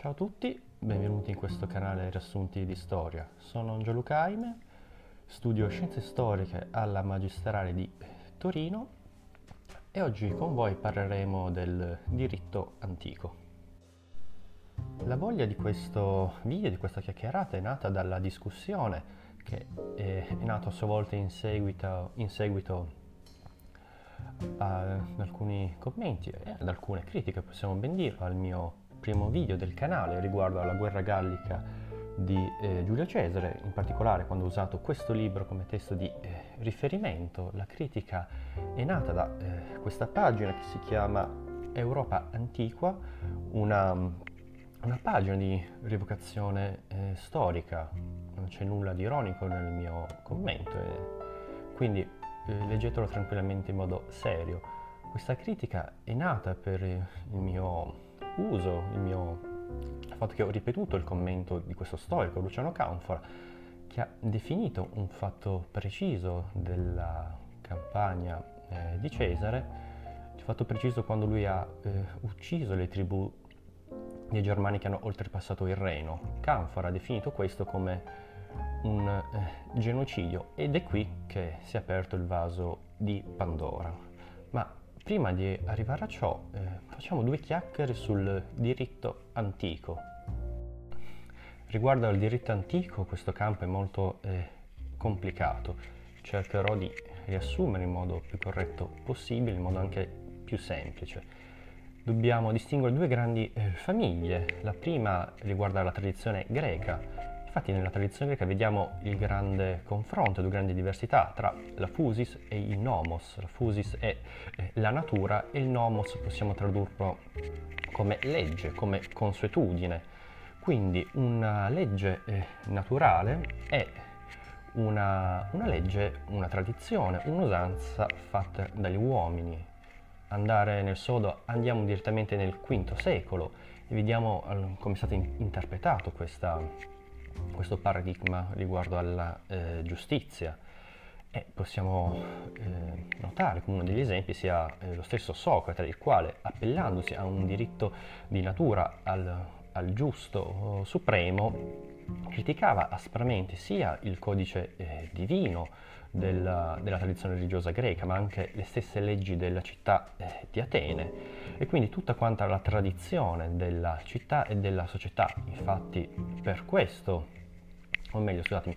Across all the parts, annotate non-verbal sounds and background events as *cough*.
Ciao a tutti, benvenuti in questo canale Riassunti di Storia. Sono Gianluca Aime, studio Scienze Storiche alla Magistrale di Torino e oggi con voi parleremo del diritto antico. La voglia di questo video, di questa chiacchierata, è nata dalla discussione che è nata a sua volta in seguito, in seguito ad alcuni commenti e ad alcune critiche, possiamo ben dirlo, al mio primo video del canale riguardo alla guerra gallica di eh, Giulio Cesare, in particolare quando ho usato questo libro come testo di eh, riferimento. La critica è nata da eh, questa pagina che si chiama Europa Antiqua, una, una pagina di rievocazione eh, storica, non c'è nulla di ironico nel mio commento, quindi eh, leggetelo tranquillamente in modo serio. Questa critica è nata per il mio uso, il mio il fatto che ho ripetuto il commento di questo storico, Luciano Canfora, che ha definito un fatto preciso della campagna eh, di Cesare, il fatto preciso quando lui ha eh, ucciso le tribù dei germani che hanno oltrepassato il Reno. Canfora ha definito questo come un eh, genocidio ed è qui che si è aperto il vaso di Pandora. Ma prima di arrivare a ciò, eh, facciamo due chiacchiere sul diritto antico. Riguardo al diritto antico, questo campo è molto eh, complicato. Cercherò di riassumere in modo più corretto possibile, in modo anche più semplice. Dobbiamo distinguere due grandi eh, famiglie. La prima riguarda la tradizione greca, Infatti nella tradizione greca vediamo il grande confronto, due grandi diversità tra la fusis e il nomos. La fusis è eh, la natura e il nomos possiamo tradurlo come legge, come consuetudine. Quindi una legge eh, naturale è una, una legge, una tradizione, un'usanza fatta dagli uomini. Andare nel sodo, andiamo direttamente nel V secolo e vediamo eh, come è stato interpretato questa questo paradigma riguardo alla eh, giustizia. E possiamo eh, notare come uno degli esempi sia eh, lo stesso Socrate, il quale, appellandosi a un diritto di natura al, al giusto supremo, criticava aspramente sia il codice eh, divino della, della, tradizione religiosa greca, ma anche le stesse leggi della città eh, di Atene. E quindi tutta quanta la tradizione della città e della società. Infatti per questo o meglio scusatemi,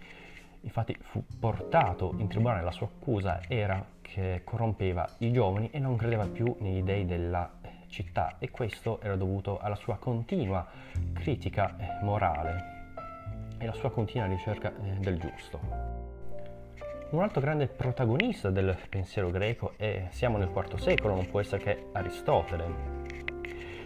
infatti fu portato in tribunale, la sua accusa era che corrompeva i giovani e non credeva più negli dei della città. E questo era dovuto alla sua continua critica eh, morale e alla sua continua ricerca eh, del giusto. Un altro grande protagonista del pensiero greco è, siamo nel IV secolo, non può essere che Aristotele.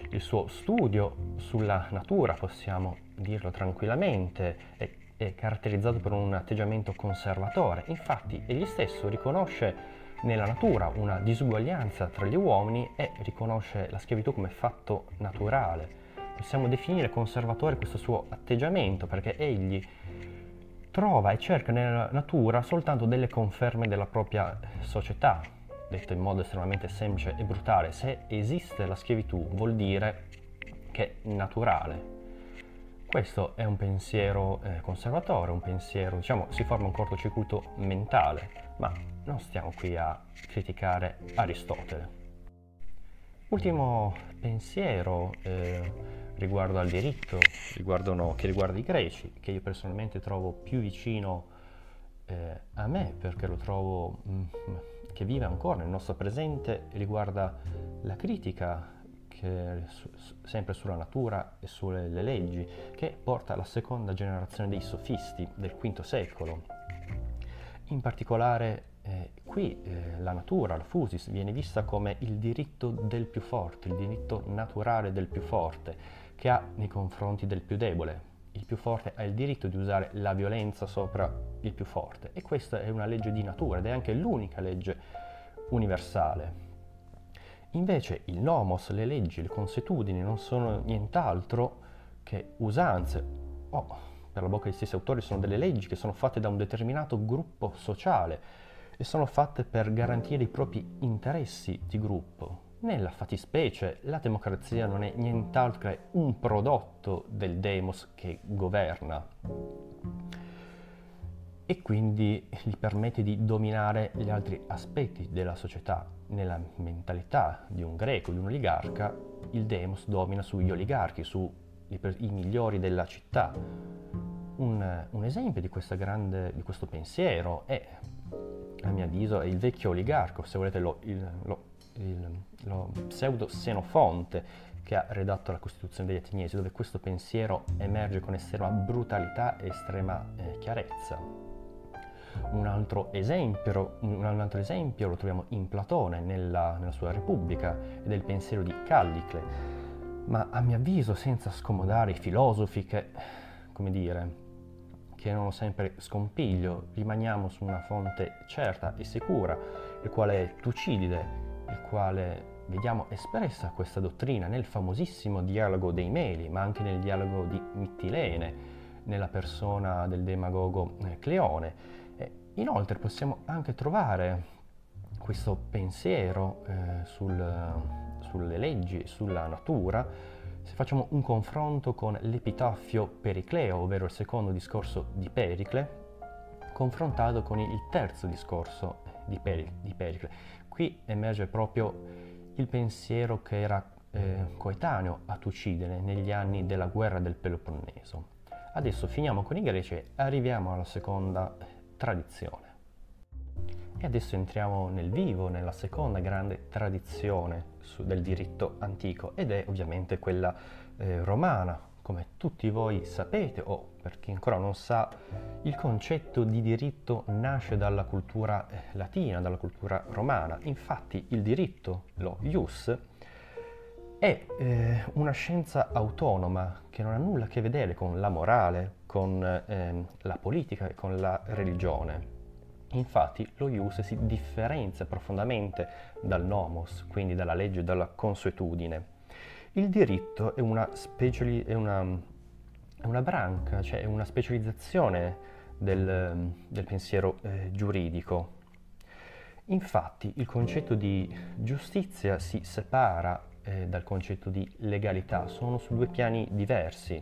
Il suo studio sulla natura, possiamo dirlo tranquillamente, è è caratterizzato per un atteggiamento conservatore. Infatti egli stesso riconosce nella natura una disuguaglianza tra gli uomini e riconosce la schiavitù come fatto naturale. Possiamo definire conservatore questo suo atteggiamento perché egli trova e cerca nella natura soltanto delle conferme della propria società. Detto in modo estremamente semplice e brutale, se esiste la schiavitù vuol dire che è naturale, questo è un pensiero eh, conservatore, un pensiero, diciamo, si forma un cortocircuito mentale, ma non stiamo qui a criticare Aristotele. Ultimo pensiero eh, riguardo al diritto, riguardo, che riguarda i greci, che io personalmente trovo più vicino eh, a me perché lo trovo mh, mm, che vive ancora nel nostro presente, riguarda la critica che, su, sempre sulla natura e sulle leggi, che porta alla seconda generazione dei sofisti del V secolo. In particolare eh, qui eh, la natura, la fusis, viene vista come il diritto del più forte, il diritto naturale del più forte, che ha nei confronti del più debole. Il più forte ha il diritto di usare la violenza sopra il più forte e questa è una legge di natura ed è anche l'unica legge universale. Invece il nomos, le leggi, le consuetudini non sono nient'altro che usanze o, per la bocca degli stessi autori, sono delle leggi che sono fatte da un determinato gruppo sociale e sono fatte per garantire i propri interessi di gruppo. Nella fattispecie la democrazia non è nient'altro che un prodotto del demos che governa e quindi gli permette di dominare gli altri aspetti della società. Nella mentalità di un greco, di un oligarca, il demos domina sugli oligarchi, sui migliori della città. Un, un esempio di, grande, di, questo pensiero è, a mio avviso, il vecchio oligarco, se volete lo, il, lo, il, lo pseudo Senofonte, che ha redatto la Costituzione degli Ateniesi, dove questo pensiero emerge con estrema brutalità e estrema eh, chiarezza. Un altro, esempio, un altro esempio, lo troviamo in Platone, nella, nella sua Repubblica, ed è il pensiero di Callicle, ma a mio avviso senza scomodare i filosofi che, come dire, che erano sempre scompiglio, rimaniamo su una fonte certa e sicura, il quale è Tucidide, il quale vediamo espressa questa dottrina nel famosissimo dialogo dei Meli, ma anche nel dialogo di Mittilene, nella persona del demagogo eh, Cleone. Inoltre possiamo anche trovare questo pensiero eh, sul, sulle leggi, sulla natura, se facciamo un confronto con l'epitaffio Pericleo, ovvero il secondo discorso di Pericle, confrontato con il terzo discorso di, Peri- di Pericle. Qui emerge proprio il pensiero che era eh, coetaneo a Tucidide negli anni della guerra del Peloponneso. Adesso finiamo con i greci e arriviamo alla seconda tradizione. E adesso entriamo nel vivo, nella seconda grande tradizione del diritto antico ed è ovviamente quella eh, romana. Come tutti voi sapete, o per chi ancora non sa, il concetto di diritto nasce dalla cultura eh, latina, dalla cultura romana. Infatti il diritto, lo ius, è eh, una scienza autonoma che non ha nulla a che vedere con la morale, con eh, la politica e con la religione. Infatti lo ius si differenzia profondamente dal nomos, quindi dalla legge e dalla consuetudine. Il diritto è una, speciali- è una, è una branca, cioè è una specializzazione del, del pensiero eh, giuridico. Infatti il concetto di giustizia si separa eh, dal concetto di legalità, sono su due piani diversi,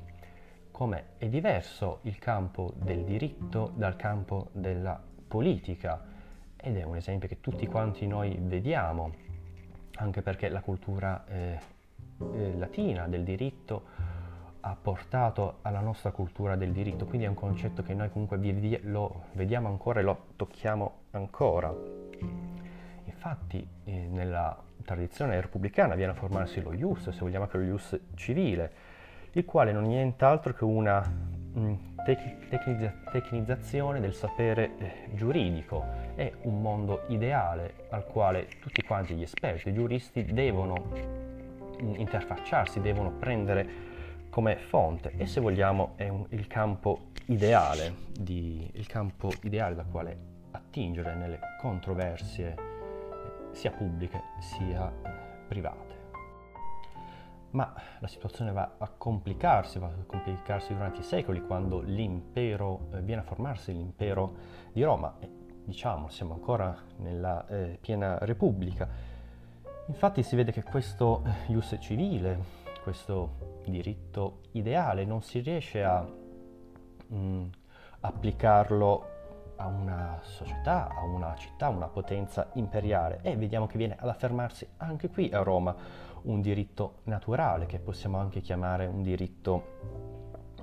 come è diverso il campo del diritto dal campo della politica. Ed è un esempio che tutti quanti noi vediamo, anche perché la cultura eh, eh, latina del diritto ha portato alla nostra cultura del diritto, quindi è un concetto che noi comunque lo vediamo ancora e lo tocchiamo ancora. Infatti eh, nella tradizione repubblicana viene a formarsi lo ius, se vogliamo anche lo ius civile, il quale non è nient'altro che una mh, tec- tecnizza- tecnizzazione del sapere eh, giuridico. È un mondo ideale al quale tutti quanti gli esperti, i giuristi devono interfacciarsi, devono prendere come fonte. E se vogliamo è un, il, campo ideale di, il campo ideale da quale attingere nelle controversie sia pubbliche sia eh, private. Ma la situazione va a complicarsi, va a complicarsi durante i secoli quando l'impero eh, viene a formarsi, l'impero di Roma, e diciamo siamo ancora nella eh, piena Repubblica. Infatti si vede che questo eh, ius civile, questo diritto ideale, non si riesce a mh, mm, applicarlo a una società, a una città, a una potenza imperiale e vediamo che viene ad affermarsi anche qui a Roma un diritto naturale che possiamo anche chiamare un diritto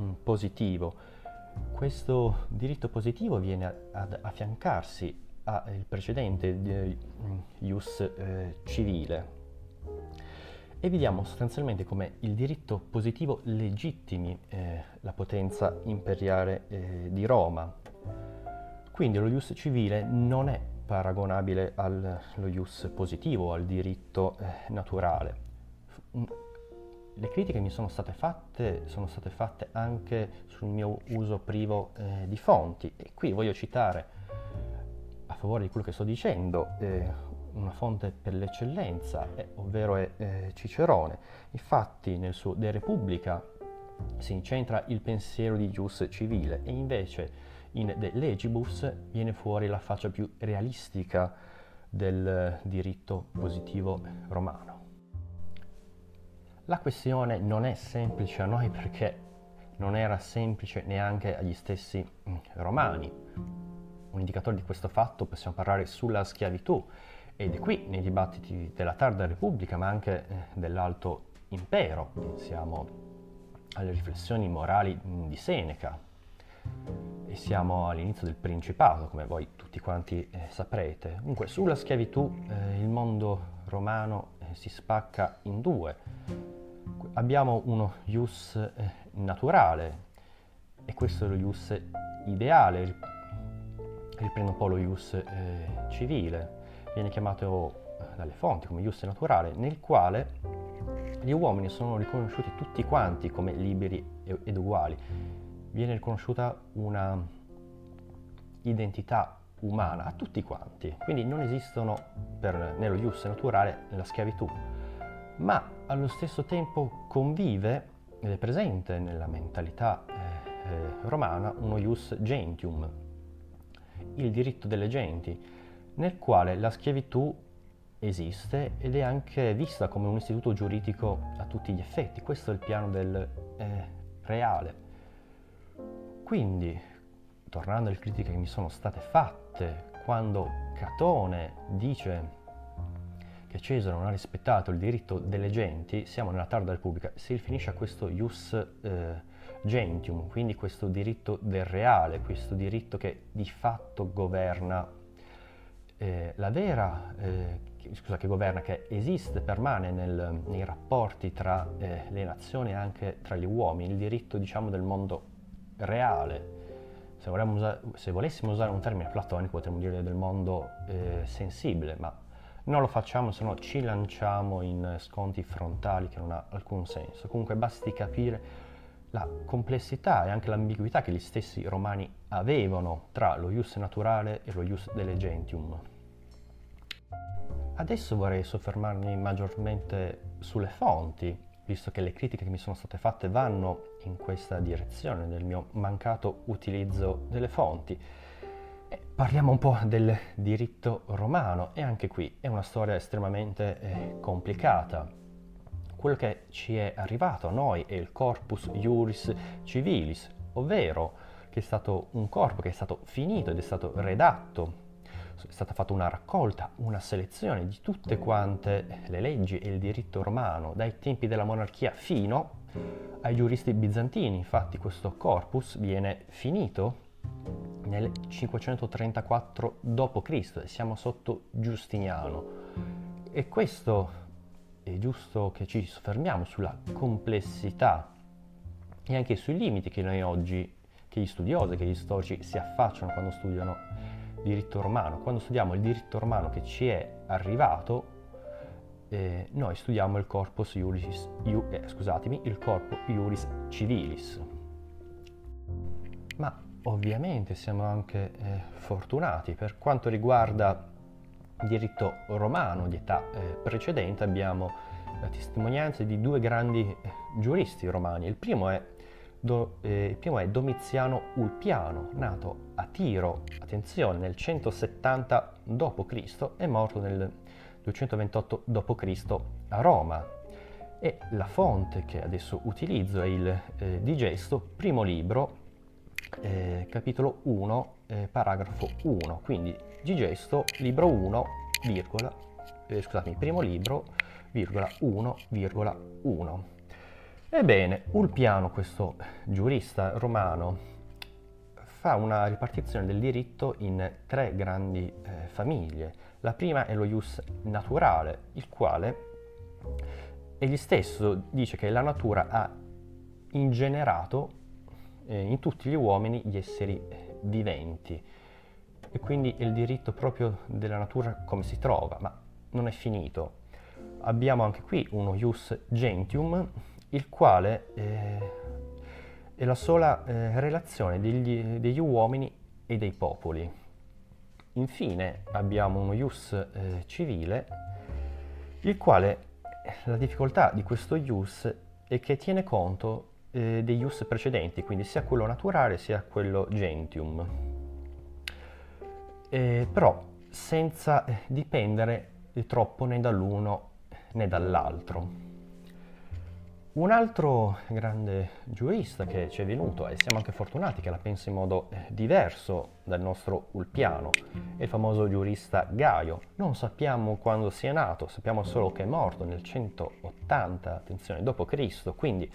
mm, positivo. Questo diritto positivo viene ad affiancarsi al precedente di, mm, ius eh, civile. E vediamo sostanzialmente come il diritto positivo legittimi eh, la potenza imperiale eh, di Roma. Quindi lo ius civile non è paragonabile allo ius positivo, al diritto eh, naturale. Le critiche mi sono state fatte, sono state fatte anche sul mio uso privo eh, di fonti. E qui voglio citare a favore di quello che sto dicendo eh, una fonte per l'eccellenza, eh, ovvero è eh, Cicerone. Infatti nel suo De Repubblica si incentra il pensiero di Gius civile e invece in De Legibus viene fuori la faccia più realistica del diritto positivo romano. La questione non è semplice a noi perché non era semplice neanche agli stessi mm, romani. Un indicatore di questo fatto possiamo parlare sulla schiavitù ed è qui nei dibattiti della tarda Repubblica ma anche eh, dell'Alto Impero. Pensiamo alle riflessioni morali di Seneca e siamo all'inizio del Principato, come voi tutti quanti eh, saprete. Comunque, sulla schiavitù eh, il mondo romano eh, si spacca in due. Abbiamo uno ius eh, naturale e questo è lo ius ideale, riprende un po' lo ius eh, civile, viene chiamato eh, dalle fonti come ius naturale, nel quale gli uomini sono riconosciuti tutti quanti come liberi ed uguali. Viene riconosciuta una identità umana a tutti quanti, quindi non esistono per, nello ius naturale la schiavitù, ma allo stesso tempo convive ed è presente nella mentalità eh, eh, romana uno ius gentium, il diritto delle genti, nel quale la schiavitù esiste ed è anche vista come un istituto giuridico a tutti gli effetti. Questo è il piano del eh, reale. Quindi, tornando alle critiche che mi sono state fatte, quando Catone dice che Cesare non ha rispettato il diritto delle genti, siamo nella tarda Repubblica, si riferisce a questo ius eh, gentium, quindi questo diritto del reale, questo diritto che di fatto governa eh, la vera eh, scusa, che governa, che esiste, permane nel, nei rapporti tra eh, le nazioni e anche tra gli uomini, il diritto diciamo del mondo reale. Se, usare, se volessimo usare un termine platonico potremmo dire del mondo eh, sensibile, ma non lo facciamo se no ci lanciamo in sconti frontali che non ha alcun senso. Comunque basti capire la complessità e anche l'ambiguità che gli stessi romani avevano tra lo ius naturale e lo ius delle gentium. Adesso vorrei soffermarmi maggiormente sulle fonti, visto che le critiche che mi sono state fatte vanno in questa direzione del mio mancato utilizzo delle fonti. E parliamo un po' del diritto romano e anche qui è una storia estremamente eh, complicata. Quello che ci è arrivato a noi è il corpus iuris civilis, ovvero che è stato un corpo che è stato finito ed è stato redatto è stata fatta una raccolta, una selezione di tutte quante le leggi e il diritto romano dai tempi della monarchia fino ai giuristi bizantini. Infatti questo corpus viene finito nel 534 d.C. e siamo sotto Giustiniano. E questo è giusto che ci soffermiamo sulla complessità e anche sui limiti che noi oggi, che gli studiosi, che gli storici si affacciano quando studiano diritto romano. Quando studiamo il diritto romano che ci è arrivato, eh, noi studiamo il corpus iuris, iu, eh, scusatemi, il corpo iuris civilis. Ma ovviamente siamo anche eh, fortunati. Per quanto riguarda diritto romano di età eh, precedente abbiamo la testimonianza di due grandi eh, giuristi romani. Il primo è Do, eh, il primo è Domiziano Ulpiano, nato a Tiro, attenzione, nel 170 d.C. e morto nel 228 d.C. a Roma. E la fonte che adesso utilizzo è il eh, Digesto, primo libro, eh, capitolo 1, eh, paragrafo 1. Quindi Digesto, libro 1, virgola, eh, scusatemi, primo libro, virgola 1, virgola 1. Ebbene, Ulpiano, questo giurista romano, fa una ripartizione del diritto in tre grandi eh, famiglie. La prima è lo ius naturale, il quale egli stesso dice che la natura ha ingenerato eh, in tutti gli uomini gli esseri eh, viventi e quindi è il diritto proprio della natura come si trova, ma non è finito. Abbiamo anche qui uno ius gentium, il quale eh, è la sola eh, relazione degli, degli, uomini e dei popoli. Infine abbiamo uno ius eh, civile, il quale la difficoltà di questo ius è che tiene conto eh, degli ius precedenti, quindi sia quello naturale sia quello gentium, eh, però senza dipendere troppo né dall'uno né dall'altro. Un altro grande giurista che ci è venuto, e siamo anche fortunati che la pensa in modo eh, diverso dal nostro Ulpiano, è il famoso giurista Gaio. Non sappiamo quando sia nato, sappiamo solo che è morto nel 180, attenzione, d.C., quindi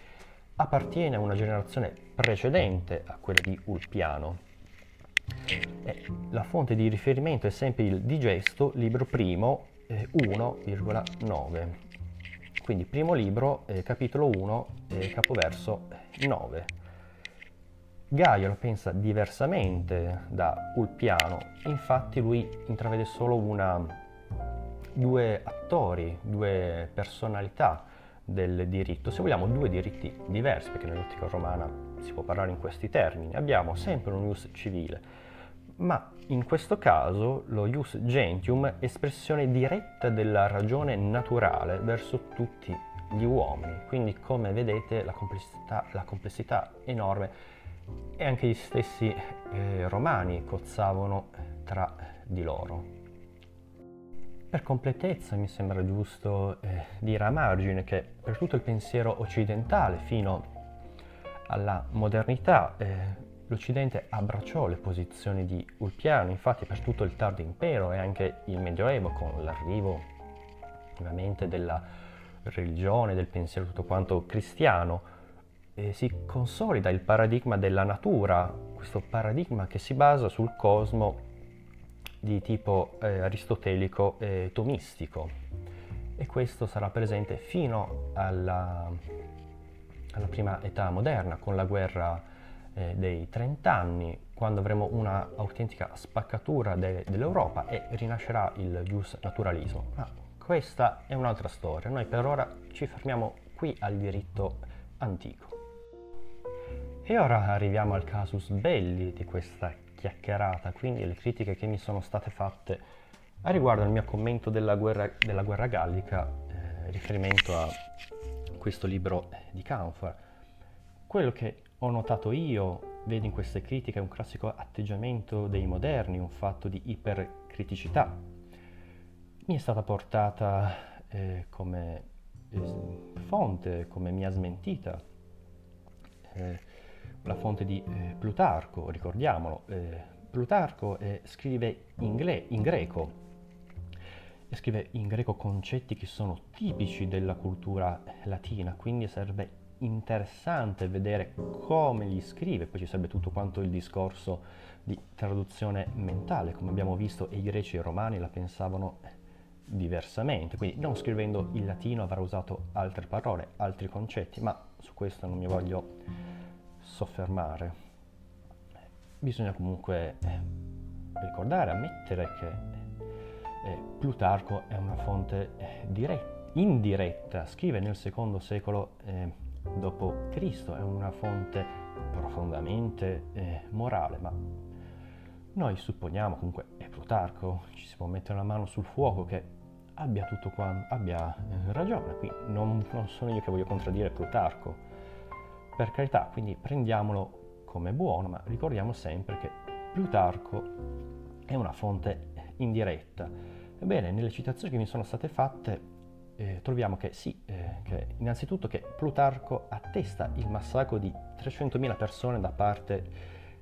appartiene a una generazione precedente a quella di Ulpiano. E la fonte di riferimento è sempre il Digesto, libro primo, eh, 1,9 quindi primo libro, eh, capitolo 1, eh, capoverso 9. Gaio la pensa diversamente da Ulpiano, infatti lui intravede solo una, due attori, due personalità del diritto, se vogliamo due diritti diversi, perché nell'ottica romana si può parlare in questi termini. Abbiamo sempre un ius civile, ma in questo caso lo ius gentium è espressione diretta della ragione naturale verso tutti gli uomini, quindi come vedete la complessità, la complessità enorme e anche gli stessi eh, romani cozzavano tra di loro. Per completezza mi sembra giusto eh, dire a margine che per tutto il pensiero occidentale fino alla modernità eh, L'Occidente abbracciò le posizioni di Ulpiano, infatti per tutto il tardo impero e anche il Medioevo, con l'arrivo ovviamente della religione, del pensiero tutto quanto cristiano, si consolida il paradigma della natura, questo paradigma che si basa sul cosmo di tipo eh, aristotelico e tomistico. E questo sarà presente fino alla, alla prima età moderna, con la guerra eh, dei 30 anni, quando avremo una autentica spaccatura de- dell'Europa e rinascerà il gius naturalismo. Ma questa è un'altra storia, noi per ora ci fermiamo qui al diritto antico. E ora arriviamo al casus belli di questa chiacchierata, quindi le critiche che mi sono state fatte a riguardo al mio commento della guerra, della guerra gallica, eh, riferimento a questo libro di Canfor. Quello che ho notato io, vedi in queste critiche, un classico atteggiamento dei moderni, un fatto di ipercriticità. Mi è stata portata eh, come eh, fonte, come mia smentita, eh, la fonte di eh, Plutarco, ricordiamolo. Eh, Plutarco eh, scrive in, gle- in greco, e scrive in greco concetti che sono tipici della cultura latina, quindi serve interessante vedere come gli scrive, poi ci sarebbe tutto quanto il discorso di traduzione mentale, come abbiamo visto i greci e i romani la pensavano diversamente, quindi non scrivendo il latino avrà usato altre parole, altri concetti, ma su questo non mi voglio soffermare. Bisogna comunque eh, ricordare, ammettere che eh, Plutarco è una fonte eh, diretta, indiretta, scrive nel secondo secolo eh, dopo Cristo, è una fonte profondamente eh, morale, ma noi supponiamo, comunque è Plutarco, ci si può mettere la mano sul fuoco che abbia tutto quanto, abbia eh, ragione, qui non, non sono io che voglio contraddire Plutarco, per carità, quindi prendiamolo come buono, ma ricordiamo sempre che Plutarco è una fonte indiretta. Ebbene, nelle citazioni che mi sono state fatte eh, troviamo che sì, eh, che innanzitutto che Plutarco attesta il massacro di 300.000 persone da parte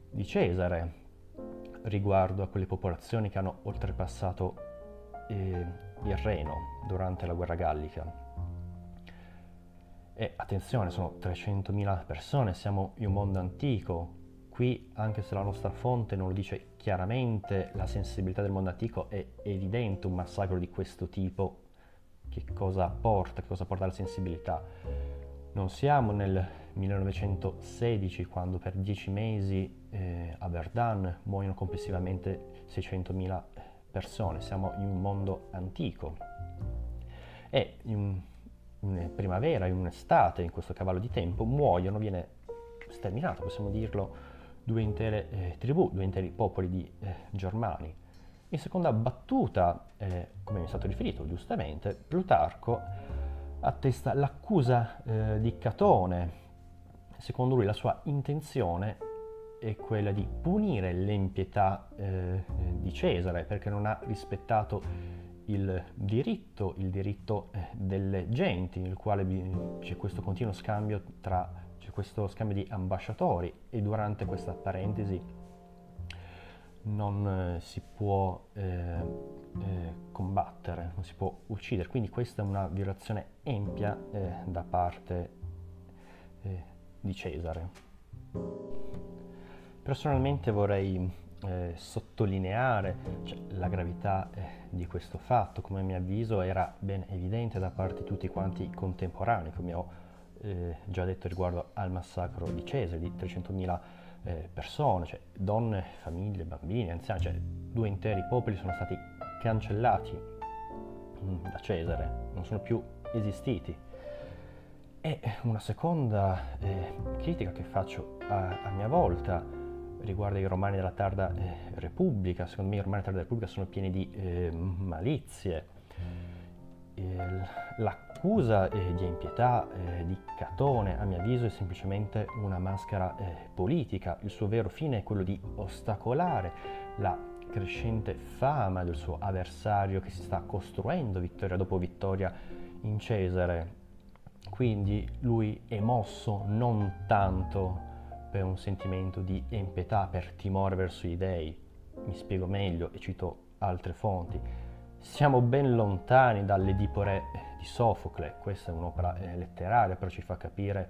di Cesare riguardo a quelle popolazioni che hanno oltrepassato eh, il Reno durante la guerra gallica. E attenzione, sono 300.000 persone, siamo in un mondo antico, qui anche se la nostra fonte non lo dice chiaramente, la sensibilità del mondo antico è evidente un massacro di questo tipo che cosa porta, che cosa porta alla sensibilità. Non siamo nel 1916 quando per dieci mesi eh, a Verdun muoiono complessivamente 600.000 persone, siamo in un mondo antico e in, in primavera, in un'estate, in questo cavallo di tempo, muoiono, viene sterminato, possiamo dirlo, due intere eh, tribù, due interi popoli di eh, germani. In seconda battuta, eh, come mi è stato riferito giustamente, Plutarco attesta l'accusa eh, di Catone. Secondo lui la sua intenzione è quella di punire l'empietà eh, di Cesare perché non ha rispettato il diritto, il diritto eh, delle genti, nel quale c'è questo continuo scambio tra, c'è questo scambio di ambasciatori e durante questa parentesi non eh, si può eh, eh, combattere, non si può uccidere, quindi questa è una violazione empia eh, da parte eh, di Cesare. Personalmente vorrei eh, sottolineare cioè, la gravità di questo fatto, come a mio avviso era ben evidente da parte di tutti quanti i contemporanei, come ho già detto riguardo al massacro di Cesare di 300.000 eh, persone, cioè donne, famiglie, bambini, anziani, cioè due interi popoli sono stati cancellati mh, mm, da Cesare, non sono più esistiti. E una seconda eh, critica che faccio a, a mia volta riguarda i romani della tarda eh, Repubblica, secondo me i romani della tarda Repubblica sono pieni di eh, malizie. L'accusa eh, di impietà eh, di Catone, a mio avviso, è semplicemente una maschera eh, politica. Il suo vero fine è quello di ostacolare la crescente fama del suo avversario che si sta costruendo vittoria dopo vittoria in Cesare. Quindi lui è mosso non tanto per un sentimento di empietà, per timore verso gli dei. Mi spiego meglio e cito altre fonti. Siamo ben lontani dall'Edipore di Sofocle, questa è un'opera eh, letteraria, però ci fa capire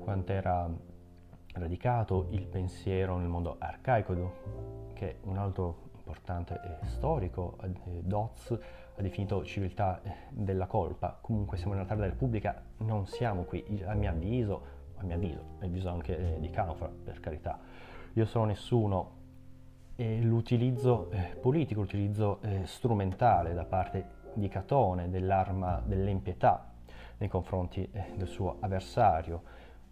quanto era radicato il pensiero nel mondo arcaico, che un altro importante eh, storico, eh, Dodds, ha definito civiltà della colpa. Comunque siamo nella tarda Repubblica, non siamo qui, a mio avviso, a mio avviso, a avviso anche di Canofra, per carità. Io sono nessuno l'utilizzo eh, politico, l'utilizzo eh, strumentale da parte di Catone dell'arma dell'impietà nei confronti eh, del suo avversario.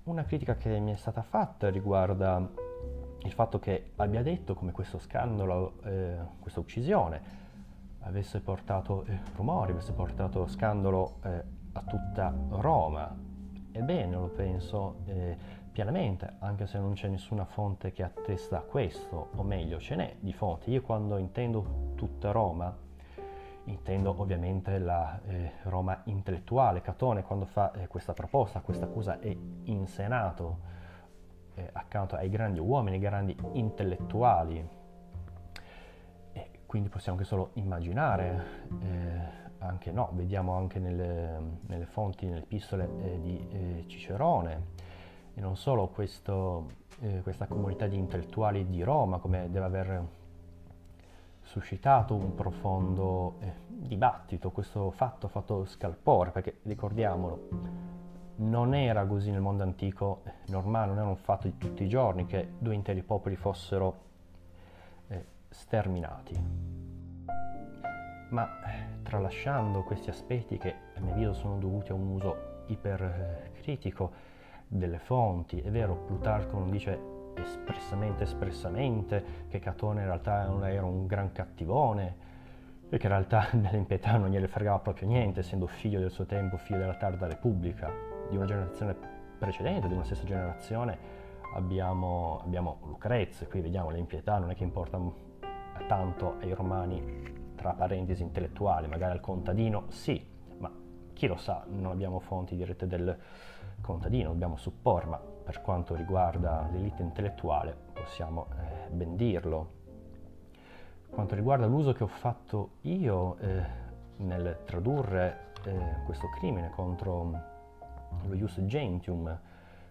Una critica che mi è stata fatta riguarda il fatto che abbia detto come questo scandalo, questa uccisione, avesse portato rumori, avesse portato scandalo a tutta Roma, Ebbene, lo penso pienamente, anche se non c'è nessuna fonte che attesta questo, o meglio, ce n'è di fonti. Io quando intendo tutta Roma, intendo ovviamente la eh, Roma intellettuale. Catone quando fa eh, questa proposta, questa accusa è in Senato, eh, accanto ai grandi uomini, ai grandi intellettuali. E quindi possiamo anche solo immaginare eh, anche no, vediamo anche nelle, nelle fonti, nelle epistole eh, di eh, Cicerone, e non solo questo, eh, questa comunità di intellettuali di Roma, come deve aver suscitato un profondo eh, dibattito, questo fatto ha fatto scalpore, perché ricordiamolo, non era così nel mondo antico eh, normale, non era un fatto di tutti i giorni che due interi popoli fossero eh, sterminati. Ma tralasciando questi aspetti che a mio avviso sono dovuti a un uso ipercritico delle fonti, è vero, Plutarco non dice espressamente espressamente che Catone in realtà era un gran cattivone e che in realtà *laughs* nell'impietà non gliene fregava proprio niente, essendo figlio del suo tempo, figlio della tarda Repubblica, di una generazione precedente, di una stessa generazione, abbiamo, abbiamo Lucrezia, qui vediamo l'impietà, non è che importa tanto ai romani tra parentesi intellettuali, magari al contadino sì, chi lo sa, non abbiamo fonti dirette del contadino, dobbiamo supporre, ma per quanto riguarda l'elite intellettuale possiamo eh, ben dirlo. Quanto riguarda l'uso che ho fatto io eh, nel tradurre eh, questo crimine contro lo Ius Gentium,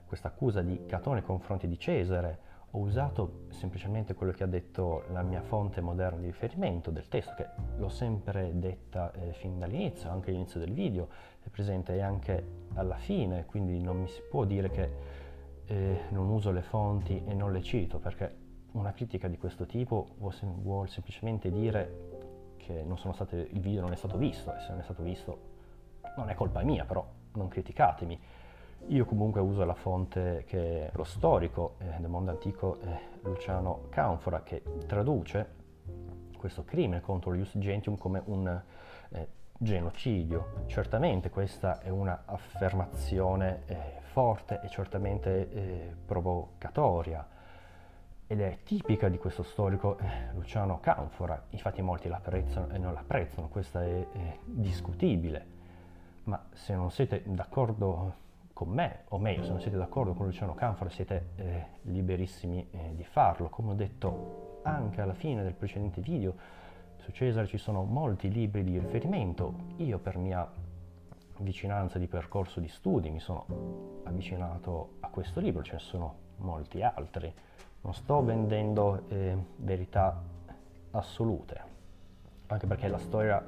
questa accusa di Catone nei confronti di Cesare, ho usato semplicemente quello che ha detto la mia fonte moderna di riferimento del testo, che l'ho sempre detta eh, fin dall'inizio, anche all'inizio del video, è presente anche alla fine, quindi non mi si può dire che eh, non uso le fonti e non le cito, perché una critica di questo tipo vuol, vuol semplicemente dire che state, il video non è stato visto, e se non è stato visto non è colpa mia, però non criticatemi. Io comunque uso la fonte che è lo storico eh, del mondo antico eh, Luciano Canfora che traduce questo crimine contro Ius Gentium come un eh, genocidio. Certamente questa è un'affermazione eh, forte e certamente eh, provocatoria. ed è tipica di questo storico eh, Luciano Canfora, infatti molti l'apprezzano e non l'apprezzano, questo è, è discutibile, ma se non siete d'accordo con me, o meglio, se non siete d'accordo con Luciano Canfora siete eh, liberissimi eh, di farlo, come ho detto anche alla fine del precedente video, su Cesare ci sono molti libri di riferimento, io per mia vicinanza di percorso di studi mi sono avvicinato a questo libro, ce ne sono molti altri, non sto vendendo eh, verità assolute, anche perché la storia,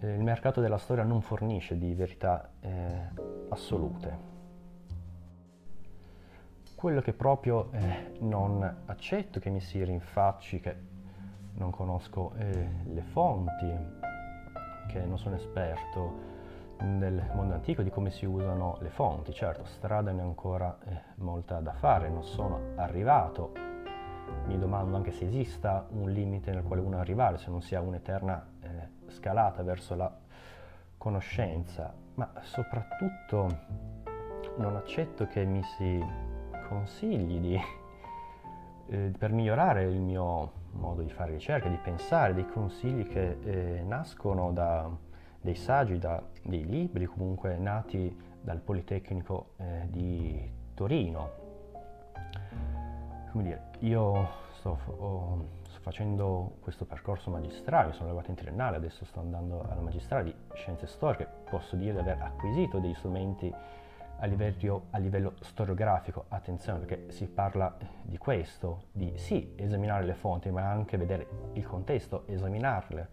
eh, il mercato della storia non fornisce di verità eh, assolute. Quello che proprio eh, non accetto, che mi si rinfacci, che non conosco eh, le fonti, che non sono esperto nel mondo antico di come si usano le fonti. Certo, strada ne è ancora eh, molta da fare, non sono arrivato. Mi domando anche se esista un limite nel quale uno arrivare, se non sia un'eterna eh, scalata verso la conoscenza, ma soprattutto non accetto che mi si consigli di, eh, per migliorare il mio modo di fare ricerca, di pensare, dei consigli che eh, nascono da dei saggi, da dei libri comunque nati dal Politecnico eh, di Torino. Come dire, io sto, oh, sto, facendo questo percorso magistrale, sono arrivato in triennale, adesso sto andando alla magistrale di scienze storiche, posso dire di aver acquisito degli strumenti a livello, a livello, storiografico, attenzione perché si parla di questo, di sì esaminare le fonti, ma anche vedere il contesto, esaminarle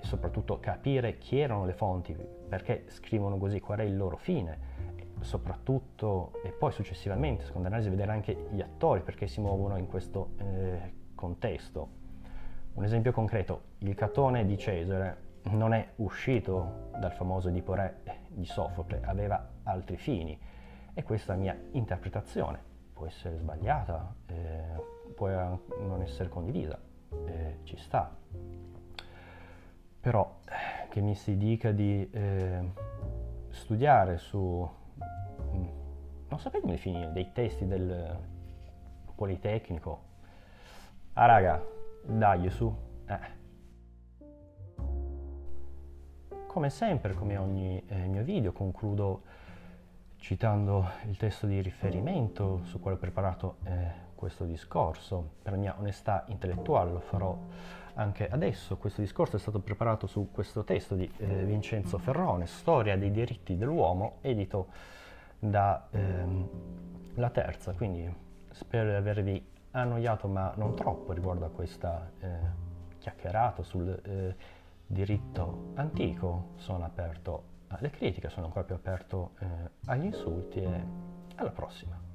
e soprattutto capire chi erano le fonti, perché scrivono così, qual è il loro fine, soprattutto e poi successivamente, seconda analisi, vedere anche gli attori perché si muovono in questo eh, contesto. Un esempio concreto, il Catone di Cesare non è uscito dal famoso Edipo Re di Sofocle, aveva altri fini e questa mia interpretazione può essere sbagliata, eh, può non essere condivisa, eh, ci sta, però che mi si dica di eh, studiare su, non sapete come definire, dei testi del Politecnico. Ah raga, dai su. Eh. Come sempre, come ogni eh, mio video, concludo citando il testo di riferimento su quale ho preparato eh, questo discorso. Per la mia onestà intellettuale lo farò anche adesso questo discorso è stato preparato su questo testo di eh, Vincenzo Ferrone, Storia dei diritti dell'uomo, edito da ehm, Terza, quindi spero di avervi annoiato ma non troppo riguardo a questa eh, chiacchierata sul eh, diritto antico, sono aperto alle critiche, sono ancora più aperto eh, agli insulti e alla prossima.